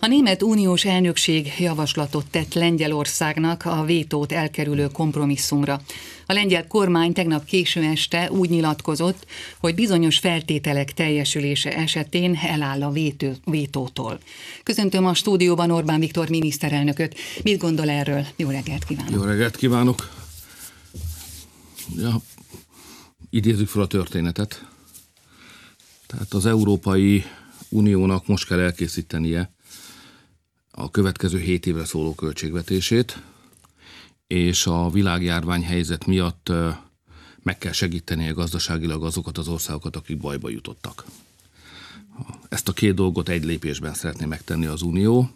A német uniós elnökség javaslatot tett Lengyelországnak a vétót elkerülő kompromisszumra. A lengyel kormány tegnap késő este úgy nyilatkozott, hogy bizonyos feltételek teljesülése esetén eláll a vétő, vétótól. Köszöntöm a stúdióban Orbán Viktor miniszterelnököt. Mit gondol erről? Jó reggelt kívánok! Jó reggelt kívánok! Ja, idézzük fel a történetet. Tehát az Európai Uniónak most kell elkészítenie a következő 7 évre szóló költségvetését, és a világjárvány helyzet miatt meg kell segítenie gazdaságilag azokat az országokat, akik bajba jutottak. Ezt a két dolgot egy lépésben szeretné megtenni az Unió,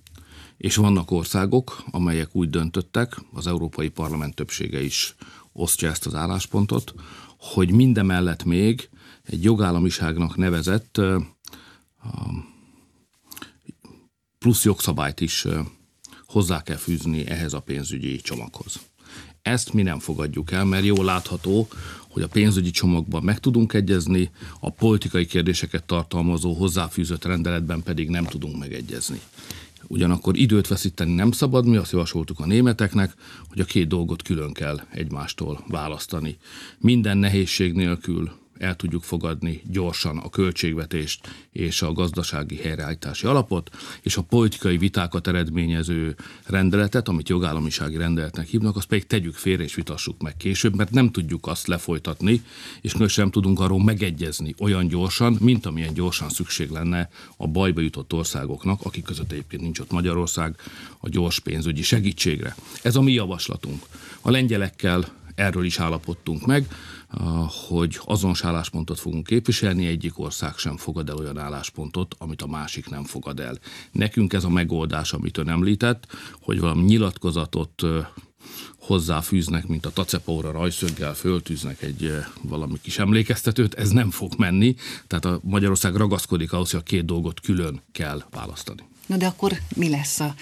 és vannak országok, amelyek úgy döntöttek, az Európai Parlament többsége is osztja ezt az álláspontot, hogy mindemellett még egy jogállamiságnak nevezett plusz jogszabályt is hozzá kell fűzni ehhez a pénzügyi csomaghoz. Ezt mi nem fogadjuk el, mert jól látható, hogy a pénzügyi csomagban meg tudunk egyezni, a politikai kérdéseket tartalmazó hozzáfűzött rendeletben pedig nem tudunk megegyezni. Ugyanakkor időt veszíteni nem szabad, mi azt javasoltuk a németeknek, hogy a két dolgot külön kell egymástól választani. Minden nehézség nélkül el tudjuk fogadni gyorsan a költségvetést és a gazdasági helyreállítási alapot, és a politikai vitákat eredményező rendeletet, amit jogállamisági rendeletnek hívnak, azt pedig tegyük félre és vitassuk meg később, mert nem tudjuk azt lefolytatni, és most sem tudunk arról megegyezni olyan gyorsan, mint amilyen gyorsan szükség lenne a bajba jutott országoknak, akik között egyébként nincs ott Magyarország, a gyors pénzügyi segítségre. Ez a mi javaslatunk. A lengyelekkel erről is állapodtunk meg, hogy azonos álláspontot fogunk képviselni, egyik ország sem fogad el olyan álláspontot, amit a másik nem fogad el. Nekünk ez a megoldás, amit ön említett, hogy valami nyilatkozatot hozzáfűznek, mint a tacepóra rajszöggel föltűznek egy valami kis emlékeztetőt, ez nem fog menni, tehát a Magyarország ragaszkodik ahhoz, hogy a két dolgot külön kell választani. Na de akkor mi lesz a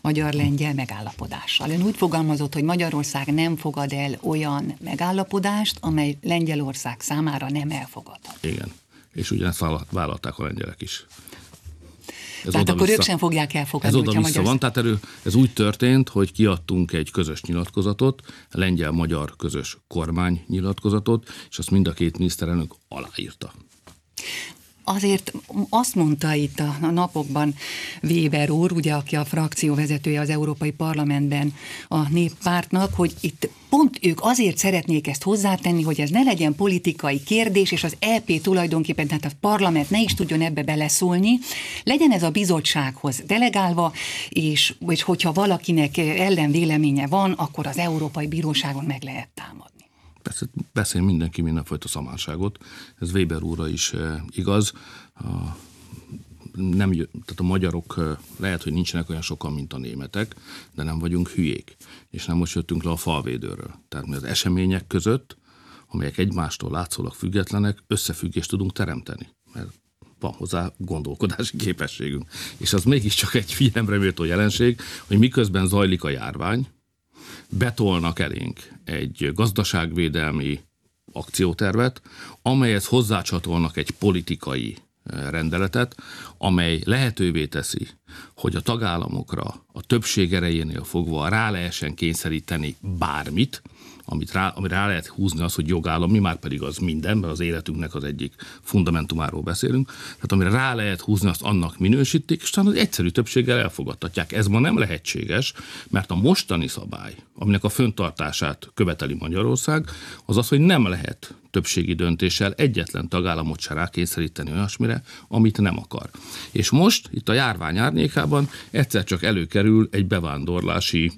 magyar-lengyel megállapodással? Ön úgy fogalmazott, hogy Magyarország nem fogad el olyan megállapodást, amely Lengyelország számára nem elfogadható. Igen, és ugyanezt vállalták a lengyelek is. Ez tehát akkor vissza, ők sem fogják elfogadni. Ez oda vissza van, tehát erő, ez úgy történt, hogy kiadtunk egy közös nyilatkozatot, lengyel-magyar közös kormány nyilatkozatot, és azt mind a két miniszterelnök aláírta azért azt mondta itt a, napokban Weber úr, ugye, aki a frakció vezetője az Európai Parlamentben a néppártnak, hogy itt pont ők azért szeretnék ezt hozzátenni, hogy ez ne legyen politikai kérdés, és az EP tulajdonképpen, tehát a parlament ne is tudjon ebbe beleszólni, legyen ez a bizottsághoz delegálva, és hogy hogyha valakinek ellenvéleménye van, akkor az Európai Bíróságon meg lehet támadni. Persze beszél mindenki mindenfajta szamárságot, ez Weber úrra is eh, igaz. A, nem, tehát a magyarok eh, lehet, hogy nincsenek olyan sokan, mint a németek, de nem vagyunk hülyék. És nem most jöttünk le a falvédőről. Tehát mi az események között, amelyek egymástól látszólag függetlenek, összefüggést tudunk teremteni. Mert van hozzá gondolkodási képességünk. És az mégiscsak egy figyelemreméltó jelenség, hogy miközben zajlik a járvány, betolnak elénk egy gazdaságvédelmi akciótervet, amelyhez hozzácsatolnak egy politikai eh, rendeletet, amely lehetővé teszi, hogy a tagállamokra a többség erejénél fogva rá lehessen kényszeríteni bármit, amit rá, amit rá lehet húzni az, hogy jogállami, már pedig az minden, mert az életünknek az egyik fundamentumáról beszélünk, tehát amire rá lehet húzni, azt annak minősítik, és talán az egyszerű többséggel elfogadtatják. Ez ma nem lehetséges, mert a mostani szabály, aminek a föntartását követeli Magyarország, az az, hogy nem lehet többségi döntéssel egyetlen tagállamot se rákényszeríteni olyasmire, amit nem akar. És most itt a járvány árnyékában egyszer csak előkerül egy bevándorlási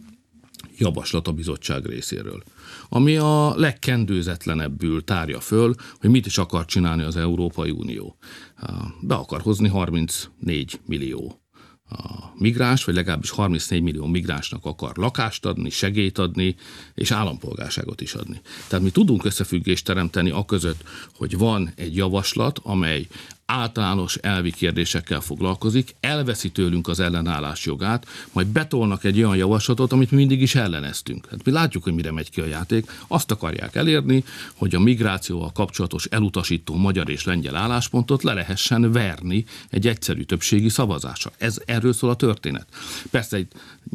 javaslat a bizottság részéről ami a legkendőzetlenebbül tárja föl, hogy mit is akar csinálni az Európai Unió. Be akar hozni 34 millió a migráns, vagy legalábbis 34 millió migránsnak akar lakást adni, segélyt adni, és állampolgárságot is adni. Tehát mi tudunk összefüggést teremteni a között, hogy van egy javaslat, amely általános elvi kérdésekkel foglalkozik, elveszi tőlünk az ellenállás jogát, majd betolnak egy olyan javaslatot, amit mi mindig is elleneztünk. Hát mi látjuk, hogy mire megy ki a játék. Azt akarják elérni, hogy a migrációval kapcsolatos elutasító magyar és lengyel álláspontot le lehessen verni egy egyszerű többségi szavazása. Ez erről szól a történet. Persze egy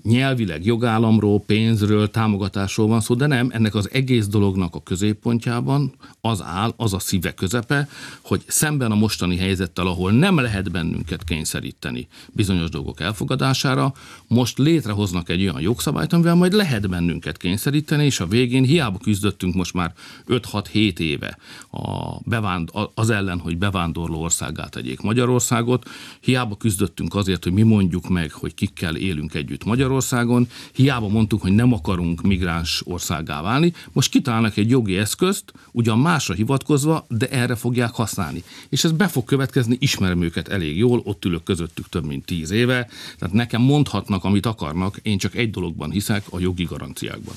nyelvileg jogállamról, pénzről, támogatásról van szó, de nem, ennek az egész dolognak a középpontjában az áll, az a szíve közepe, hogy szemben a mostani helyzettel, ahol nem lehet bennünket kényszeríteni bizonyos dolgok elfogadására, most létrehoznak egy olyan jogszabályt, amivel majd lehet bennünket kényszeríteni, és a végén hiába küzdöttünk most már 5-6-7 éve a bevánd, az ellen, hogy bevándorló országát tegyék Magyarországot, hiába küzdöttünk azért, hogy mi mondjuk meg, hogy kikkel élünk együtt Magyarországon, hiába mondtuk, hogy nem akarunk migráns országá válni, most kitalálnak egy jogi eszközt, ugyan másra hivatkozva, de erre fogják használni. És ez be fog következni, ismerem őket elég jól, ott ülök közöttük több mint tíz éve, tehát nekem mondhatnak, amit akarnak, én csak egy dologban hiszek, a jogi garanciákban.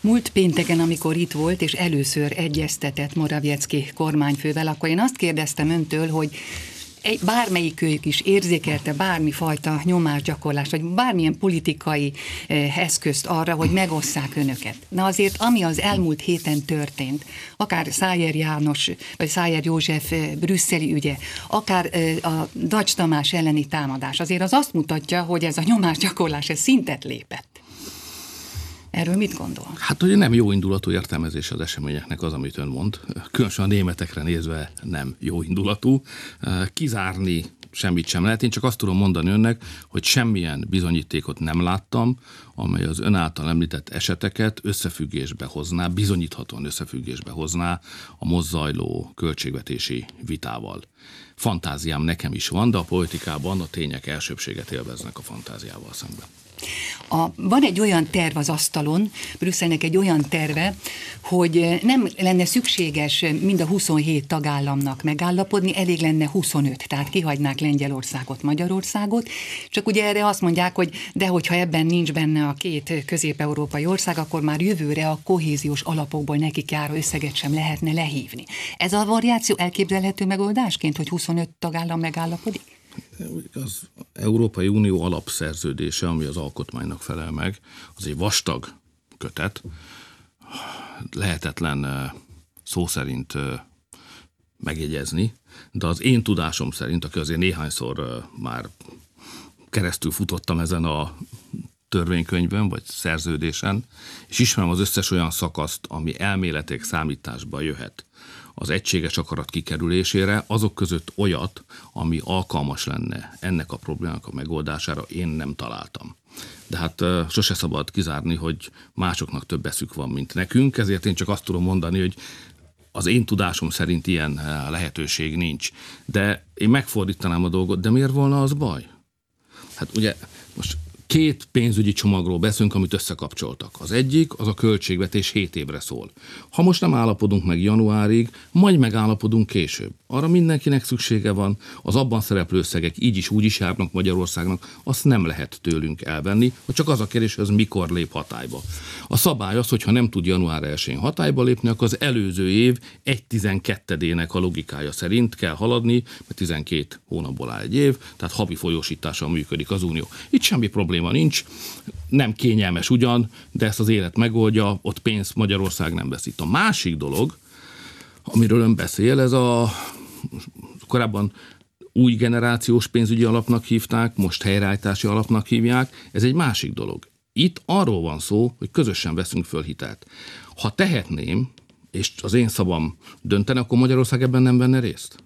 Múlt pénteken, amikor itt volt, és először egyeztetett Moraviecki kormányfővel, akkor én azt kérdeztem öntől, hogy egy, bármelyikőjük is érzékelte bármifajta nyomásgyakorlást, vagy bármilyen politikai eh, eszközt arra, hogy megosszák önöket. Na azért, ami az elmúlt héten történt, akár Szájer János, vagy Szájer József eh, brüsszeli ügye, akár eh, a Dacs Tamás elleni támadás, azért az azt mutatja, hogy ez a nyomásgyakorlás ez szintet lépett. Erről mit gondol? Hát ugye nem jó indulatú értelmezés az eseményeknek az, amit ön mond. Különösen a németekre nézve nem jó indulatú. Kizárni semmit sem lehet. Én csak azt tudom mondani önnek, hogy semmilyen bizonyítékot nem láttam, amely az ön által említett eseteket összefüggésbe hozná, bizonyíthatóan összefüggésbe hozná a mozzajló költségvetési vitával. Fantáziám nekem is van, de a politikában a tények elsőbséget élveznek a fantáziával szemben. A, van egy olyan terv az asztalon, Brüsszelnek egy olyan terve, hogy nem lenne szükséges mind a 27 tagállamnak megállapodni, elég lenne 25, tehát kihagynák Lengyelországot, Magyarországot, csak ugye erre azt mondják, hogy de hogyha ebben nincs benne a két közép-európai ország, akkor már jövőre a kohéziós alapokból nekik járó összeget sem lehetne lehívni. Ez a variáció elképzelhető megoldásként, hogy 25 tagállam megállapodik? Az Európai Unió alapszerződése, ami az alkotmánynak felel meg, az egy vastag kötet, lehetetlen szó szerint megjegyezni, de az én tudásom szerint, aki azért néhányszor már keresztül futottam ezen a törvénykönyvön, vagy szerződésen, és ismerem az összes olyan szakaszt, ami elméletek számításba jöhet az egységes akarat kikerülésére, azok között olyat, ami alkalmas lenne ennek a problémának a megoldására, én nem találtam. De hát sose szabad kizárni, hogy másoknak több eszük van, mint nekünk, ezért én csak azt tudom mondani, hogy az én tudásom szerint ilyen lehetőség nincs. De én megfordítanám a dolgot, de miért volna az baj? Hát ugye most két pénzügyi csomagról beszélünk, amit összekapcsoltak. Az egyik, az a költségvetés 7 évre szól. Ha most nem állapodunk meg januárig, majd megállapodunk később. Arra mindenkinek szüksége van, az abban szereplő összegek így is úgy is járnak Magyarországnak, azt nem lehet tőlünk elvenni, hogy csak az a kérdés, az mikor lép hatályba. A szabály az, hogy ha nem tud január 1-én hatályba lépni, akkor az előző év 1.12-ének a logikája szerint kell haladni, mert 12 hónapból áll egy év, tehát havi folyósítással működik az unió. Itt semmi probléma nincs, nem kényelmes ugyan, de ezt az élet megoldja, ott pénzt Magyarország nem veszít. A másik dolog, amiről ön beszél, ez a korábban új generációs pénzügyi alapnak hívták, most helyreállítási alapnak hívják, ez egy másik dolog. Itt arról van szó, hogy közösen veszünk föl hitelt. Ha tehetném, és az én szavam döntene, akkor Magyarország ebben nem venne részt?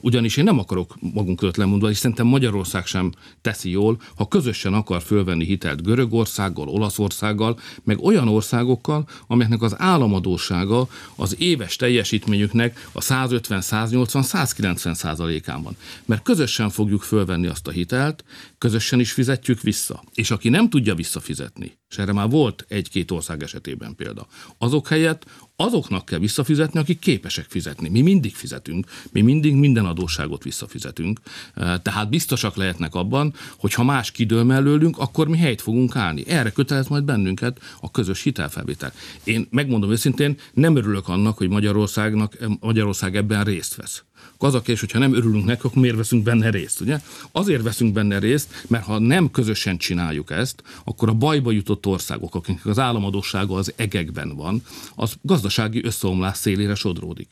Ugyanis én nem akarok magunk között lemondani, és szerintem Magyarország sem teszi jól, ha közösen akar fölvenni hitelt Görögországgal, Olaszországgal, meg olyan országokkal, amelyeknek az államadósága az éves teljesítményüknek a 150, 180, 190 százalékán van. Mert közösen fogjuk fölvenni azt a hitelt, közösen is fizetjük vissza. És aki nem tudja visszafizetni, és erre már volt egy-két ország esetében példa, azok helyett azoknak kell visszafizetni, akik képesek fizetni. Mi mindig fizetünk, mi mindig minden adósságot visszafizetünk, tehát biztosak lehetnek abban, hogy ha más kidől mellőlünk, akkor mi helyt fogunk állni. Erre kötelez majd bennünket a közös hitelfelvétel. Én megmondom őszintén, nem örülök annak, hogy Magyarországnak, Magyarország ebben részt vesz. Akkor az a kérdés, hogyha nem örülünk neki, akkor miért veszünk benne részt, ugye? Azért veszünk benne részt, mert ha nem közösen csináljuk ezt, akkor a bajba jutott országok, akiknek az államadósága az egekben van, az gazdasági összeomlás szélére sodródik.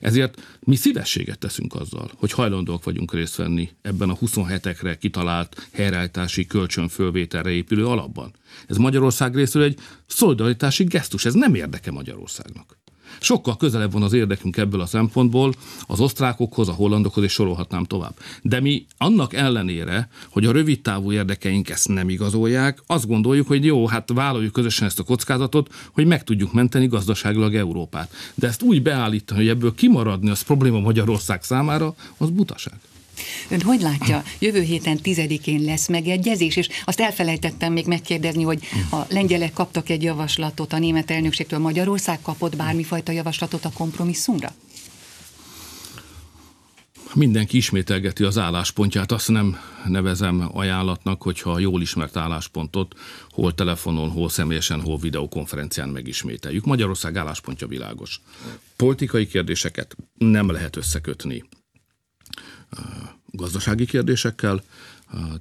Ezért mi szívességet teszünk azzal, hogy hajlandóak vagyunk részt venni ebben a 27-ekre kitalált helyreállítási kölcsönfölvételre épülő alapban. Ez Magyarország részéről egy szolidaritási gesztus, ez nem érdeke Magyarországnak. Sokkal közelebb van az érdekünk ebből a szempontból az osztrákokhoz, a hollandokhoz, és sorolhatnám tovább. De mi annak ellenére, hogy a rövid távú érdekeink ezt nem igazolják, azt gondoljuk, hogy jó, hát vállaljuk közösen ezt a kockázatot, hogy meg tudjuk menteni gazdaságilag Európát. De ezt úgy beállítani, hogy ebből kimaradni, az probléma Magyarország számára, az butaság. Ön hogy látja, jövő héten tizedikén lesz megegyezés, és azt elfelejtettem még megkérdezni, hogy a lengyelek kaptak egy javaslatot a német elnökségtől, Magyarország kapott bármifajta javaslatot a kompromisszumra? mindenki ismételgeti az álláspontját, azt nem nevezem ajánlatnak, hogyha jól ismert álláspontot hol telefonon, hol személyesen, hol videokonferencián megismételjük. Magyarország álláspontja világos. Politikai kérdéseket nem lehet összekötni gazdasági kérdésekkel,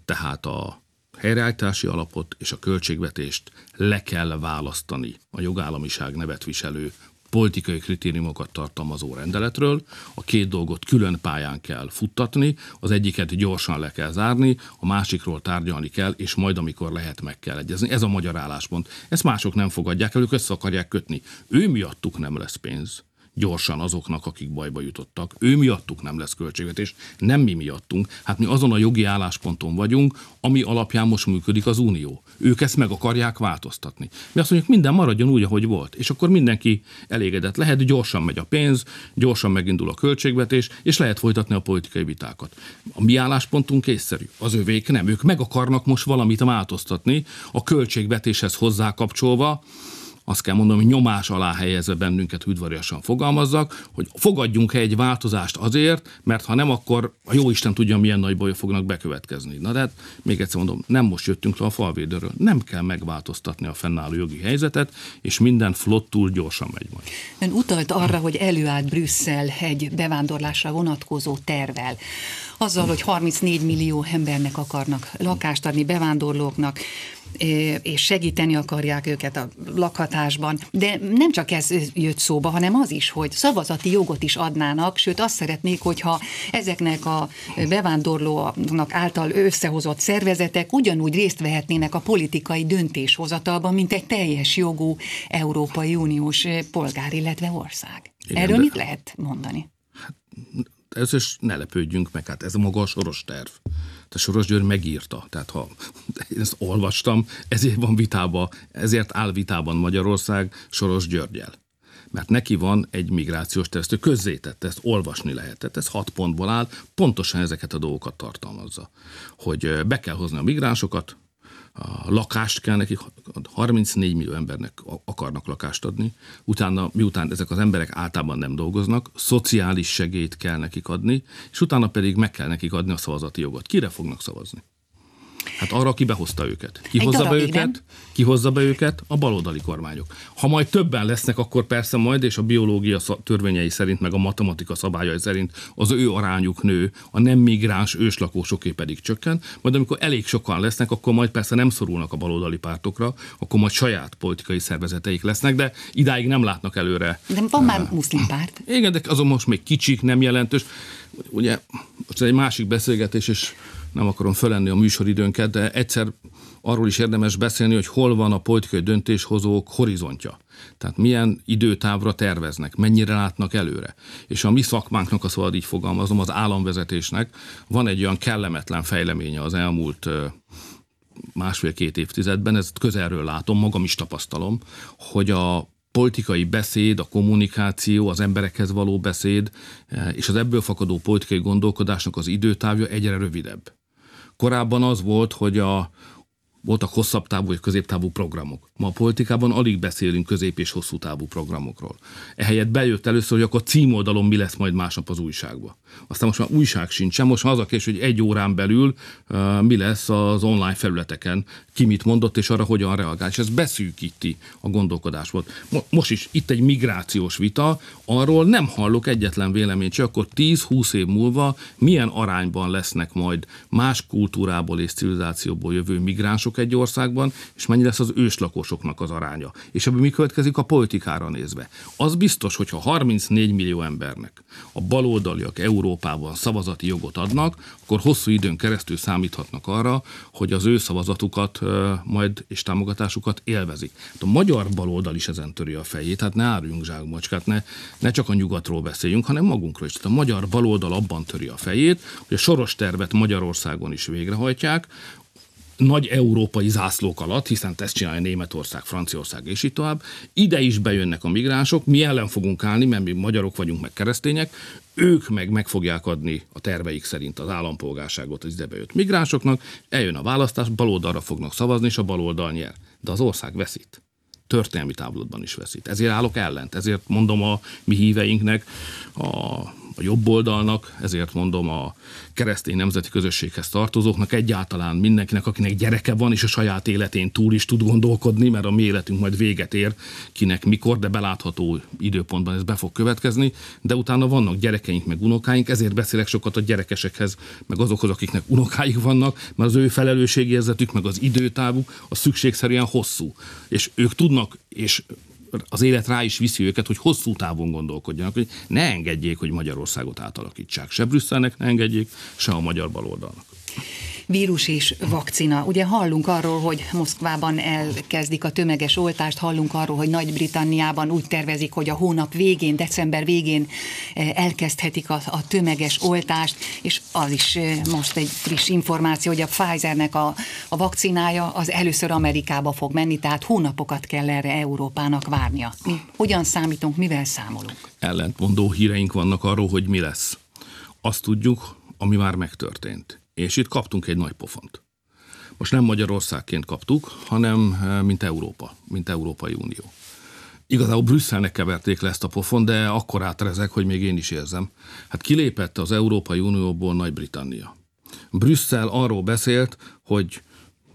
tehát a helyreállítási alapot és a költségvetést le kell választani a jogállamiság nevet viselő politikai kritériumokat tartalmazó rendeletről. A két dolgot külön pályán kell futtatni, az egyiket gyorsan le kell zárni, a másikról tárgyalni kell, és majd amikor lehet meg kell egyezni. Ez a magyar álláspont. Ezt mások nem fogadják el, ők össze akarják kötni. Ő miattuk nem lesz pénz gyorsan azoknak, akik bajba jutottak. Ő miattuk nem lesz költségvetés, nem mi miattunk. Hát mi azon a jogi állásponton vagyunk, ami alapján most működik az Unió. Ők ezt meg akarják változtatni. Mi azt mondjuk, minden maradjon úgy, ahogy volt, és akkor mindenki elégedett lehet, gyorsan megy a pénz, gyorsan megindul a költségvetés, és lehet folytatni a politikai vitákat. A mi álláspontunk észszerű, az övék nem. Ők meg akarnak most valamit változtatni, a költségvetéshez hozzá kapcsolva, azt kell mondom, hogy nyomás alá helyezve bennünket udvariasan fogalmazzak, hogy fogadjunk egy változást azért, mert ha nem, akkor a jó Isten tudja, milyen nagy bajok fognak bekövetkezni. Na de hát, még egyszer mondom, nem most jöttünk le a falvédőről, nem kell megváltoztatni a fennálló jogi helyzetet, és minden flottul gyorsan megy majd. Ön utalt arra, hogy előállt Brüsszel egy bevándorlásra vonatkozó tervel azzal, hogy 34 millió embernek akarnak lakást adni, bevándorlóknak, és segíteni akarják őket a lakhatásban. De nem csak ez jött szóba, hanem az is, hogy szavazati jogot is adnának, sőt azt szeretnék, hogyha ezeknek a bevándorlónak által összehozott szervezetek ugyanúgy részt vehetnének a politikai döntéshozatalban, mint egy teljes jogú Európai Uniós polgár, illetve ország. Igen, Erről de... mit lehet mondani? Hát, ez is ne lepődjünk meg, hát ez maga a soros terv. Tehát Soros György megírta, tehát ha én ezt olvastam, ezért van vitába, ezért áll vitában Magyarország Soros Györgyel. Mert neki van egy migrációs teszt, ő közzétette, ezt olvasni lehetett, ez hat pontból áll, pontosan ezeket a dolgokat tartalmazza. Hogy be kell hozni a migránsokat, a lakást kell nekik, 34 millió embernek akarnak lakást adni, utána, miután ezek az emberek általában nem dolgoznak, szociális segélyt kell nekik adni, és utána pedig meg kell nekik adni a szavazati jogot. Kire fognak szavazni? Hát arra, aki behozta őket. Ki Egy hozza be őket? Nem? Ki hozza be őket? A baloldali kormányok. Ha majd többen lesznek, akkor persze majd, és a biológia törvényei szerint, meg a matematika szabályai szerint az ő arányuk nő, a nem migráns őslakósoké pedig csökken, majd amikor elég sokan lesznek, akkor majd persze nem szorulnak a baloldali pártokra, akkor majd saját politikai szervezeteik lesznek, de idáig nem látnak előre. De van már muszlim párt. Igen, de azon most még kicsik, nem jelentős. Ugye, most egy másik beszélgetés, és nem akarom fölenni a műsoridőnket, de egyszer arról is érdemes beszélni, hogy hol van a politikai döntéshozók horizontja. Tehát milyen időtávra terveznek, mennyire látnak előre. És a mi szakmánknak, a szabad így fogalmazom, az államvezetésnek van egy olyan kellemetlen fejleménye az elmúlt másfél-két évtizedben, ezt közelről látom, magam is tapasztalom, hogy a politikai beszéd, a kommunikáció, az emberekhez való beszéd és az ebből fakadó politikai gondolkodásnak az időtávja egyre rövidebb. Korábban az volt, hogy a voltak hosszabb távú vagy középtávú programok. Ma a politikában alig beszélünk közép és hosszú távú programokról. Ehelyett bejött először, hogy akkor címoldalon mi lesz majd másnap az újságban. Aztán most már újság sincsen, most már az a kérdés, hogy egy órán belül uh, mi lesz az online felületeken, ki mit mondott és arra hogyan reagál. És ez beszűkíti a gondolkodásból. Most is itt egy migrációs vita, arról nem hallok egyetlen véleményt, csak akkor 10-20 év múlva milyen arányban lesznek majd más kultúrából és civilizációból jövő migránsok egy országban, és mennyi lesz az őslakosoknak az aránya. És ebből mi következik a politikára nézve. Az biztos, hogyha 34 millió embernek a baloldaliak Európában szavazati jogot adnak, akkor hosszú időn keresztül számíthatnak arra, hogy az ő szavazatukat majd és támogatásukat élvezik. Hát a magyar baloldal is ezen töri a fejét, hát ne árjunk zsákmacskát, ne, ne csak a nyugatról beszéljünk, hanem magunkról is. Tehát a magyar baloldal abban töri a fejét, hogy a soros tervet Magyarországon is végrehajtják, nagy európai zászlók alatt, hiszen ezt csinálja Németország, Franciaország és így tovább. Ide is bejönnek a migránsok, mi ellen fogunk állni, mert mi magyarok vagyunk, meg keresztények, ők meg meg fogják adni a terveik szerint az állampolgárságot az ide bejött migránsoknak, eljön a választás, baloldalra fognak szavazni, és a baloldal nyer. De az ország veszít történelmi távlatban is veszít. Ezért állok ellent, ezért mondom a mi híveinknek, a a jobb oldalnak, ezért mondom a keresztény nemzeti közösséghez tartozóknak, egyáltalán mindenkinek, akinek gyereke van, és a saját életén túl is tud gondolkodni, mert a mi életünk majd véget ér, kinek mikor, de belátható időpontban ez be fog következni, de utána vannak gyerekeink, meg unokáink, ezért beszélek sokat a gyerekesekhez, meg azokhoz, akiknek unokáik vannak, mert az ő felelősségérzetük, meg az időtávuk a szükségszerűen hosszú. És ők tudnak, és az élet rá is viszi őket, hogy hosszú távon gondolkodjanak, hogy ne engedjék, hogy Magyarországot átalakítsák. Se Brüsszelnek ne engedjék, se a magyar baloldalnak vírus és vakcina. Ugye hallunk arról, hogy Moszkvában elkezdik a tömeges oltást, hallunk arról, hogy Nagy-Britanniában úgy tervezik, hogy a hónap végén, december végén eh, elkezdhetik a, a tömeges oltást, és az is eh, most egy friss információ, hogy a Pfizernek a, a vakcinája az először Amerikába fog menni, tehát hónapokat kell erre Európának várnia. Mi hogyan számítunk, mivel számolunk? Ellentmondó híreink vannak arról, hogy mi lesz. Azt tudjuk, ami már megtörtént és itt kaptunk egy nagy pofont. Most nem Magyarországként kaptuk, hanem eh, mint Európa, mint Európai Unió. Igazából Brüsszelnek keverték le ezt a pofon, de akkor átrezek, hogy még én is érzem. Hát kilépett az Európai Unióból Nagy-Britannia. Brüsszel arról beszélt, hogy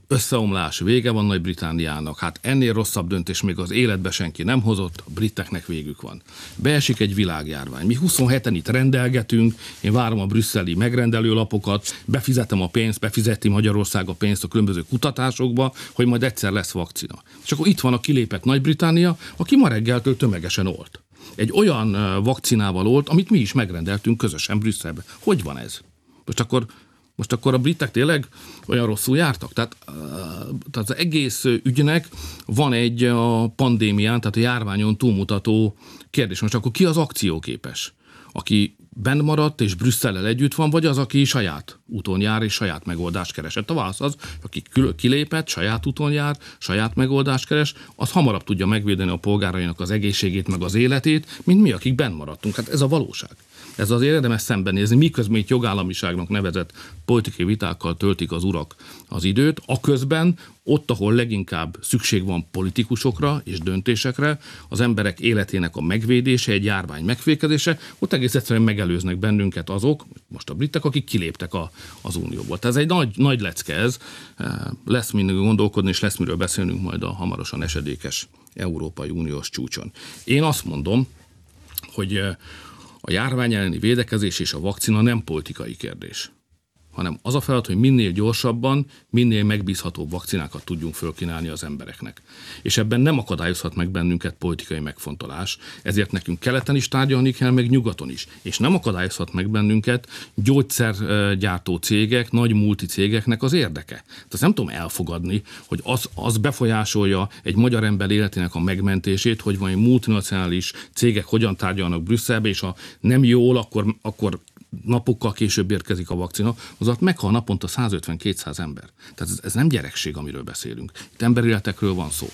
összeomlás, vége van Nagy-Britániának. Hát ennél rosszabb döntés még az életbe senki nem hozott, a briteknek végük van. Beesik egy világjárvány. Mi 27-en itt rendelgetünk, én várom a brüsszeli megrendelő lapokat, befizetem a pénzt, befizeti Magyarország a pénzt a különböző kutatásokba, hogy majd egyszer lesz vakcina. És akkor itt van a kilépett Nagy-Británia, aki ma reggeltől tömegesen olt. Egy olyan vakcinával olt, amit mi is megrendeltünk közösen Brüsszelbe. Hogy van ez? Most akkor most akkor a britek tényleg olyan rosszul jártak? Tehát, tehát az egész ügynek van egy a pandémián, tehát a járványon túlmutató kérdés. Most akkor ki az akcióképes? Aki benn maradt és Brüsszellel együtt van, vagy az, aki saját úton jár és saját megoldást keresett. A válasz az, aki kilépett, saját úton jár, saját megoldást keres, az hamarabb tudja megvédeni a polgárainak az egészségét, meg az életét, mint mi, akik benn maradtunk. Hát ez a valóság. Ez az érdemes szembenézni, miközben itt jogállamiságnak nevezett politikai vitákkal töltik az urak az időt, aközben ott, ahol leginkább szükség van politikusokra és döntésekre, az emberek életének a megvédése, egy járvány megfékezése, ott egész egyszerűen megelőznek bennünket azok, most a britek, akik kiléptek a, az unióból. Tehát ez egy nagy, nagy lecke ez, lesz mindig gondolkodni, és lesz miről beszélnünk majd a hamarosan esedékes Európai Uniós csúcson. Én azt mondom, hogy a járvány elleni védekezés és a vakcina nem politikai kérdés hanem az a feladat, hogy minél gyorsabban, minél megbízhatóbb vakcinákat tudjunk fölkínálni az embereknek. És ebben nem akadályozhat meg bennünket politikai megfontolás, ezért nekünk keleten is tárgyalni kell, meg nyugaton is. És nem akadályozhat meg bennünket gyógyszergyártó cégek, nagy multicégeknek az érdeke. Tehát nem tudom elfogadni, hogy az, az befolyásolja egy magyar ember életének a megmentését, hogy egy multinacionális cégek hogyan tárgyalnak Brüsszelbe, és ha nem jól, akkor, akkor napokkal később érkezik a vakcina, az alatt meghal naponta 150-200 ember. Tehát ez, ez nem gyerekség, amiről beszélünk. Itt emberéletekről van szó.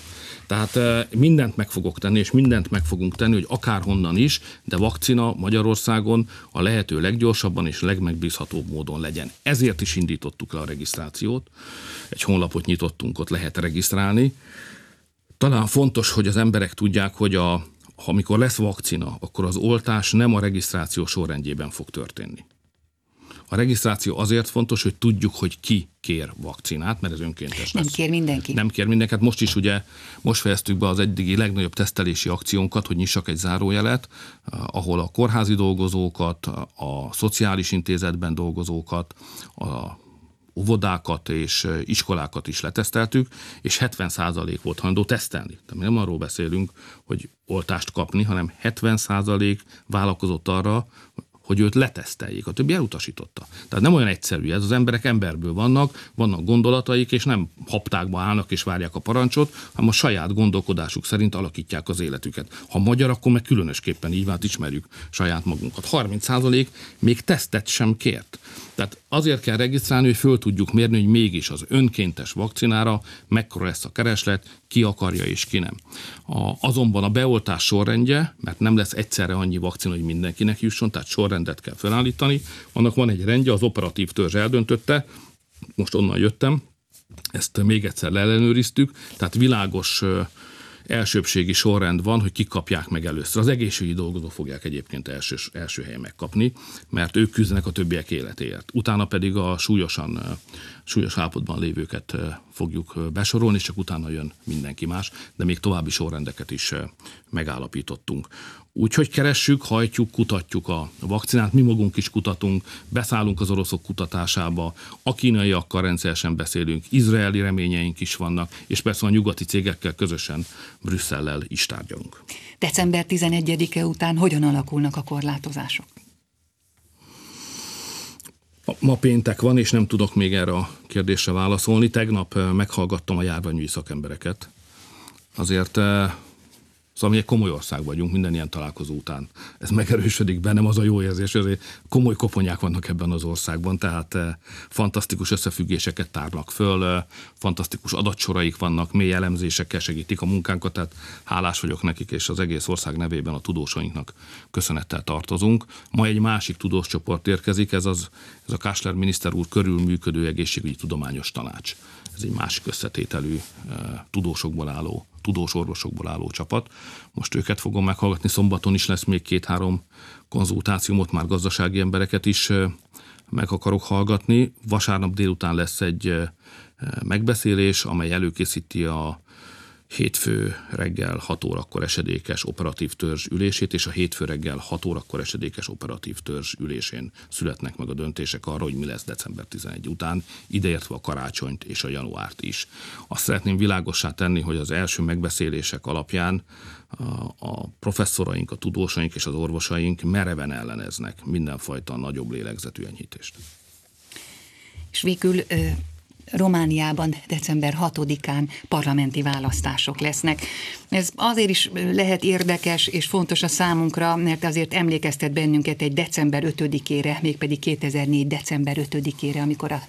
Tehát mindent meg fogok tenni, és mindent meg fogunk tenni, hogy akárhonnan is, de vakcina Magyarországon a lehető leggyorsabban és legmegbízhatóbb módon legyen. Ezért is indítottuk le a regisztrációt. Egy honlapot nyitottunk, ott lehet regisztrálni. Talán fontos, hogy az emberek tudják, hogy a, amikor lesz vakcina, akkor az oltás nem a regisztráció sorrendjében fog történni. A regisztráció azért fontos, hogy tudjuk, hogy ki kér vakcinát, mert ez önkéntes Nem kér mindenki. Nem kér mindenki. Hát most is ugye, most fejeztük be az eddigi legnagyobb tesztelési akciónkat, hogy nyissak egy zárójelet, ahol a kórházi dolgozókat, a szociális intézetben dolgozókat, a óvodákat és iskolákat is leteszteltük, és 70% volt hajlandó tesztelni. Tehát nem arról beszélünk, hogy oltást kapni, hanem 70% vállalkozott arra, hogy őt leteszteljék. A többi elutasította. Tehát nem olyan egyszerű ez, az emberek emberből vannak, vannak gondolataik, és nem haptákba állnak és várják a parancsot, hanem a saját gondolkodásuk szerint alakítják az életüket. Ha magyar, akkor meg különösképpen így vált ismerjük saját magunkat. 30% még tesztet sem kért. Tehát azért kell regisztrálni, hogy föl tudjuk mérni, hogy mégis az önkéntes vakcinára mekkora lesz a kereslet, ki akarja és ki nem. A, azonban a beoltás sorrendje, mert nem lesz egyszerre annyi vakcina, hogy mindenkinek jusson, tehát sorrendet kell felállítani. Annak van egy rendje, az operatív törzs eldöntötte, most onnan jöttem, ezt még egyszer leellenőriztük, tehát világos elsőbségi sorrend van, hogy kik kapják meg először. Az egészségügyi dolgozók fogják egyébként első, első helyen megkapni, mert ők küzdenek a többiek életéért. Utána pedig a súlyosan, súlyos állapotban lévőket fogjuk besorolni, és csak utána jön mindenki más, de még további sorrendeket is megállapítottunk. Úgyhogy keressük, hajtjuk, kutatjuk a vakcinát, mi magunk is kutatunk, beszállunk az oroszok kutatásába, a kínaiakkal rendszeresen beszélünk, izraeli reményeink is vannak, és persze a nyugati cégekkel közösen Brüsszellel is tárgyalunk. December 11-e után hogyan alakulnak a korlátozások? Ma péntek van, és nem tudok még erre a kérdésre válaszolni. Tegnap meghallgattam a járványügyi szakembereket. Azért Szóval mi egy komoly ország vagyunk minden ilyen találkozó után. Ez megerősödik bennem, az a jó érzés, hogy komoly koponyák vannak ebben az országban, tehát eh, fantasztikus összefüggéseket tárnak föl, eh, fantasztikus adatsoraik vannak, mély elemzésekkel segítik a munkánkat, tehát hálás vagyok nekik, és az egész ország nevében a tudósainknak köszönettel tartozunk. Ma egy másik tudós csoport érkezik, ez, az, ez a Kásler miniszter úr körül működő egészségügyi tudományos tanács. Ez egy másik összetételű eh, tudósokból álló tudós orvosokból álló csapat. Most őket fogom meghallgatni, szombaton is lesz még két-három konzultációmot, már gazdasági embereket is meg akarok hallgatni. Vasárnap délután lesz egy megbeszélés, amely előkészíti a hétfő reggel 6 órakor esedékes operatív törzs ülését, és a hétfő reggel 6 órakor esedékes operatív törzs ülésén születnek meg a döntések arra, hogy mi lesz december 11 után, ideértve a karácsonyt és a januárt is. Azt szeretném világossá tenni, hogy az első megbeszélések alapján a, professzoraink, a tudósaink és az orvosaink mereven elleneznek mindenfajta nagyobb lélegzetű enyhítést. És végül Romániában december 6-án parlamenti választások lesznek. Ez azért is lehet érdekes és fontos a számunkra, mert azért emlékeztet bennünket egy december 5-ére, mégpedig 2004. december 5-ére, amikor a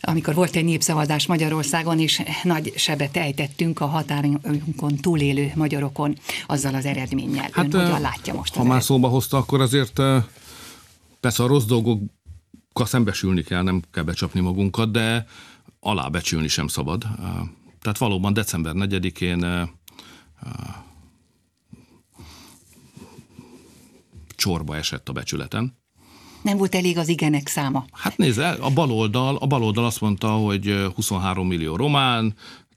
amikor volt egy népszavazás Magyarországon, és nagy sebet ejtettünk a határunkon túlélő magyarokon azzal az eredménnyel. Hát, Ön hogyan látja most? Ha már szóba hozta, akkor azért persze a rossz dolgok szembesülni kell, nem kell becsapni magunkat, de alábecsülni sem szabad. Tehát valóban december 4-én csorba esett a becsületen. Nem volt elég az igenek száma. Hát nézd, a baloldal, a baloldal azt mondta, hogy 23 millió román,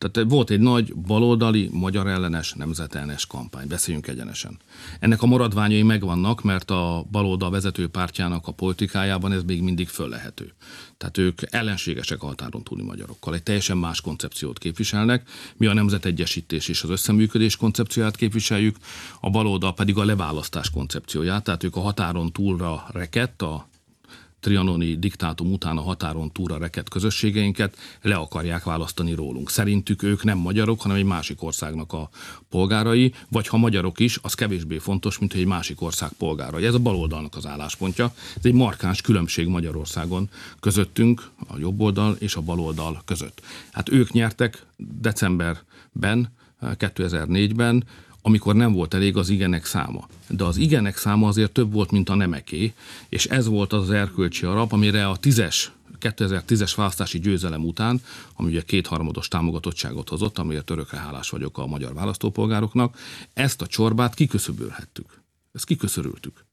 tehát volt egy nagy baloldali, magyar ellenes, nemzetellenes kampány. Beszéljünk egyenesen. Ennek a maradványai megvannak, mert a baloldal vezető pártjának a politikájában ez még mindig föllehető. Tehát ők ellenségesek a határon túli magyarokkal. Egy teljesen más koncepciót képviselnek. Mi a nemzetegyesítés és az összeműködés koncepcióját képviseljük, a baloldal pedig a leválasztás koncepcióját. Tehát ők a határon túlra rekett, a trianoni diktátum után a határon túra reket közösségeinket le akarják választani rólunk. Szerintük ők nem magyarok, hanem egy másik országnak a polgárai, vagy ha magyarok is, az kevésbé fontos, mint hogy egy másik ország polgárai. Ez a baloldalnak az álláspontja. Ez egy markáns különbség Magyarországon közöttünk, a jobb oldal és a baloldal között. Hát ők nyertek decemberben, 2004-ben, amikor nem volt elég az igenek száma. De az igenek száma azért több volt, mint a nemeké, és ez volt az, az erkölcsi arap, amire a tízes 2010-es választási győzelem után, ami ugye kétharmados támogatottságot hozott, amiért örökre hálás vagyok a magyar választópolgároknak, ezt a csorbát kiköszöbölhettük. Ezt kiköszörültük.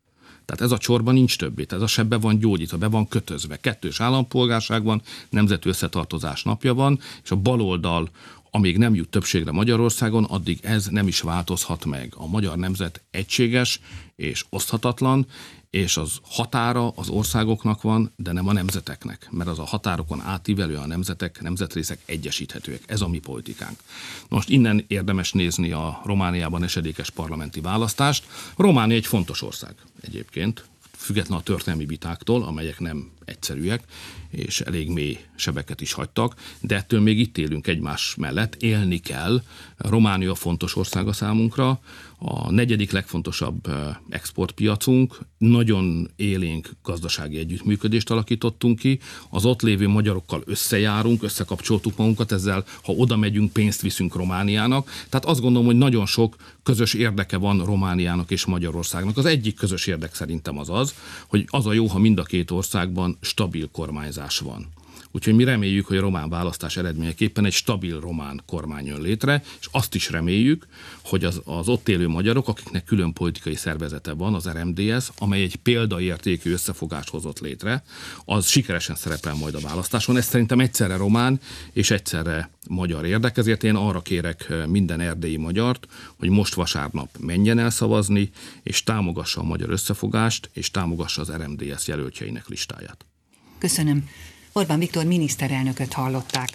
Tehát ez a csorba nincs többé, ez a sebbe van gyógyítva, be van kötözve. Kettős állampolgárság van, nemzeti összetartozás napja van, és a baloldal amíg nem jut többségre Magyarországon, addig ez nem is változhat meg. A magyar nemzet egységes és oszthatatlan, és az határa az országoknak van, de nem a nemzeteknek, mert az a határokon átívelő a nemzetek, nemzetrészek egyesíthetőek. Ez a mi politikánk. Most innen érdemes nézni a Romániában esedékes parlamenti választást. Románia egy fontos ország egyébként, független a történelmi vitáktól, amelyek nem egyszerűek, és elég mély sebeket is hagytak, de ettől még itt élünk egymás mellett, élni kell. Románia fontos ország a számunkra, a negyedik legfontosabb exportpiacunk, nagyon élénk gazdasági együttműködést alakítottunk ki, az ott lévő magyarokkal összejárunk, összekapcsoltuk magunkat, ezzel ha oda megyünk, pénzt viszünk Romániának. Tehát azt gondolom, hogy nagyon sok közös érdeke van Romániának és Magyarországnak. Az egyik közös érdek szerintem az az, hogy az a jó, ha mind a két országban stabil kormányzás van. Úgyhogy mi reméljük, hogy a román választás eredményeképpen egy stabil román kormány jön létre, és azt is reméljük, hogy az, az ott élő magyarok, akiknek külön politikai szervezete van, az RMDS, amely egy példaértékű összefogást hozott létre, az sikeresen szerepel majd a választáson. Ez szerintem egyszerre román és egyszerre magyar érdek, ezért én arra kérek minden erdélyi magyart, hogy most vasárnap menjen el szavazni, és támogassa a magyar összefogást, és támogassa az RMDS jelöltjeinek listáját. Köszönöm. Orbán Viktor miniszterelnököt hallották.